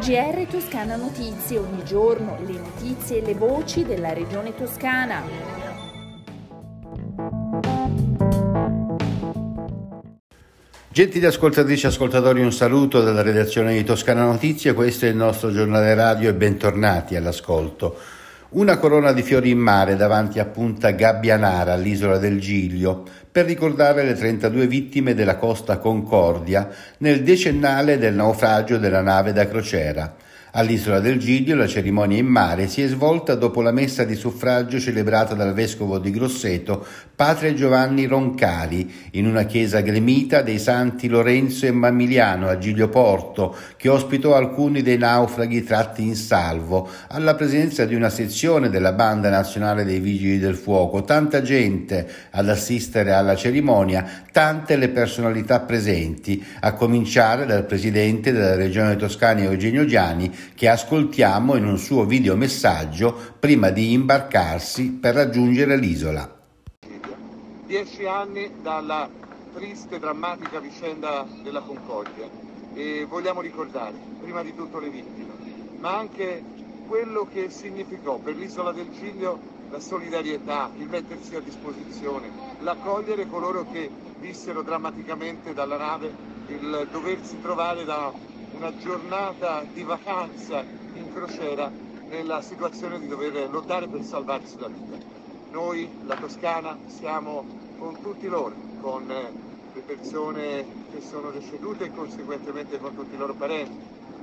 GR Toscana Notizie, ogni giorno le notizie e le voci della regione toscana. Gentili ascoltatrici e ascoltatori, un saluto dalla redazione di Toscana Notizie, questo è il nostro giornale radio e bentornati all'ascolto. Una corona di fiori in mare davanti a Punta Gabbianara, all'isola del Giglio, per ricordare le 32 vittime della Costa Concordia nel decennale del naufragio della nave da crociera. All'isola del Giglio la cerimonia in mare si è svolta dopo la messa di suffragio celebrata dal vescovo di Grosseto, padre Giovanni Roncali, in una chiesa gremita dei santi Lorenzo e Mamiliano a Giglio Porto, che ospitò alcuni dei naufraghi tratti in salvo, alla presenza di una sezione della Banda Nazionale dei Vigili del Fuoco, tanta gente ad assistere alla cerimonia, tante le personalità presenti, a cominciare dal presidente della Regione Toscana Eugenio Giani, che ascoltiamo in un suo videomessaggio prima di imbarcarsi per raggiungere l'isola. Dieci anni dalla triste, drammatica vicenda della Concordia e vogliamo ricordare prima di tutto le vittime, ma anche quello che significò per l'isola del Giglio la solidarietà, il mettersi a disposizione, l'accogliere coloro che vissero drammaticamente dalla nave, il doversi trovare da una giornata di vacanza in crociera nella situazione di dover lottare per salvarsi la vita. Noi, la Toscana, siamo con tutti loro, con eh, le persone che sono decedute e conseguentemente con tutti i loro parenti,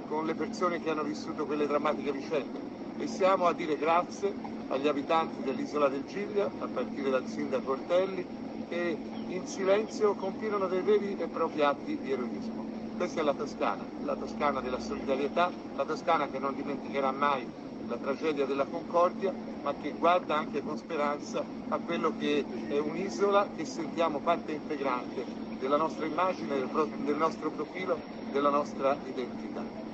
con le persone che hanno vissuto quelle drammatiche vicende e siamo a dire grazie agli abitanti dell'isola del Giglio, a partire dal sindaco Ortelli, che in silenzio compiono dei veri e propri atti di eroismo. Questa è la Toscana, la Toscana della solidarietà, la Toscana che non dimenticherà mai la tragedia della Concordia, ma che guarda anche con speranza a quello che è un'isola che sentiamo parte integrante della nostra immagine, del, nostro profilo, della nostra identità.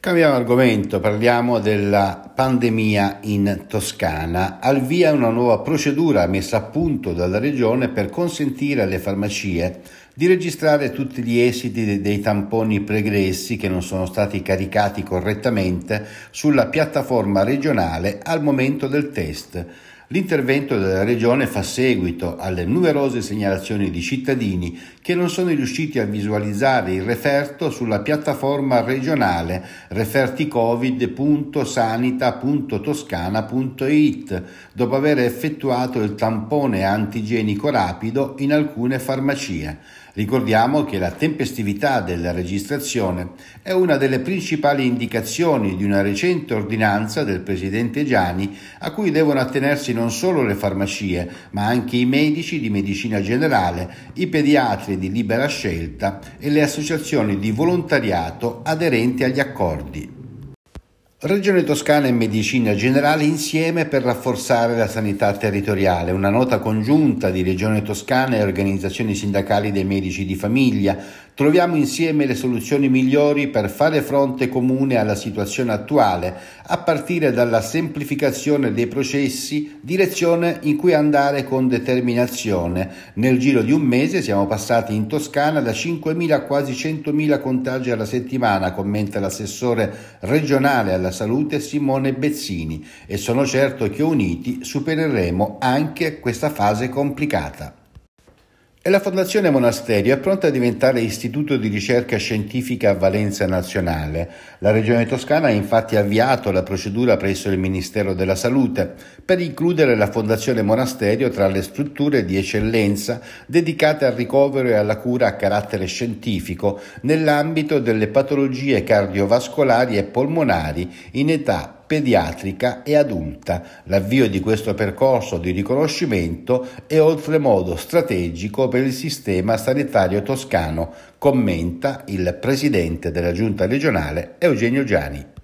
Cambiamo argomento, parliamo della pandemia in Toscana. Al via una nuova procedura messa a punto dalla Regione per consentire alle farmacie di registrare tutti gli esiti dei tamponi pregressi che non sono stati caricati correttamente sulla piattaforma regionale al momento del test. L'intervento della Regione fa seguito alle numerose segnalazioni di cittadini che non sono riusciti a visualizzare il referto sulla piattaforma regionale referticovid.sanita.toscana.it dopo aver effettuato il tampone antigenico rapido in alcune farmacie. Ricordiamo che la tempestività della registrazione è una delle principali indicazioni di una recente ordinanza del Presidente Gianni a cui devono attenersi non solo le farmacie, ma anche i medici di medicina generale, i pediatri di libera scelta e le associazioni di volontariato aderenti agli accordi. Regione Toscana e Medicina Generale insieme per rafforzare la sanità territoriale. Una nota congiunta di Regione Toscana e organizzazioni sindacali dei medici di famiglia Troviamo insieme le soluzioni migliori per fare fronte comune alla situazione attuale, a partire dalla semplificazione dei processi, direzione in cui andare con determinazione. Nel giro di un mese siamo passati in Toscana da 5.000 a quasi 100.000 contagi alla settimana, commenta l'assessore regionale alla salute Simone Bezzini, e sono certo che uniti supereremo anche questa fase complicata. E la Fondazione Monasterio è pronta a diventare istituto di ricerca scientifica a valenza nazionale. La Regione Toscana ha infatti avviato la procedura presso il Ministero della Salute per includere la Fondazione Monasterio tra le strutture di eccellenza dedicate al ricovero e alla cura a carattere scientifico nell'ambito delle patologie cardiovascolari e polmonari in età pediatrica e adulta. L'avvio di questo percorso di riconoscimento è oltremodo strategico per il sistema sanitario toscano, commenta il presidente della giunta regionale Eugenio Giani.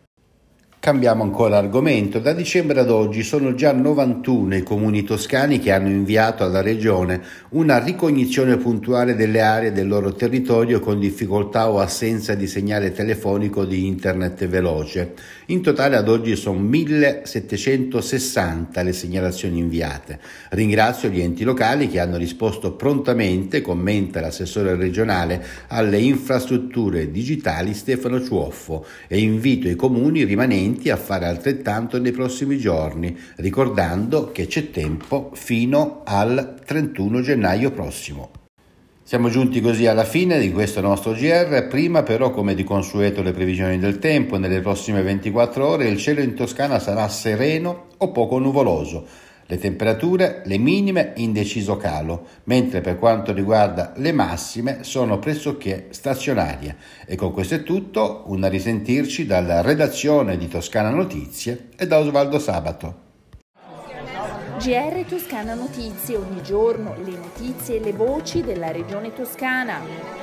Cambiamo ancora argomento. Da dicembre ad oggi sono già 91 i comuni toscani che hanno inviato alla Regione una ricognizione puntuale delle aree del loro territorio con difficoltà o assenza di segnale telefonico di internet veloce. In totale ad oggi sono 1760 le segnalazioni inviate. Ringrazio gli enti locali che hanno risposto prontamente, commenta l'assessore regionale alle infrastrutture digitali Stefano Ciuoffo e invito i comuni rimanenti convinti a fare altrettanto nei prossimi giorni, ricordando che c'è tempo fino al 31 gennaio prossimo. Siamo giunti così alla fine di questo nostro GR, prima però come di consueto le previsioni del tempo, nelle prossime 24 ore il cielo in Toscana sarà sereno o poco nuvoloso, le temperature, le minime in deciso calo, mentre per quanto riguarda le massime sono pressoché stazionarie. E con questo è tutto, una risentirci dalla redazione di Toscana Notizie e da Osvaldo Sabato. GR Toscana Notizie, ogni giorno le notizie e le voci della regione toscana.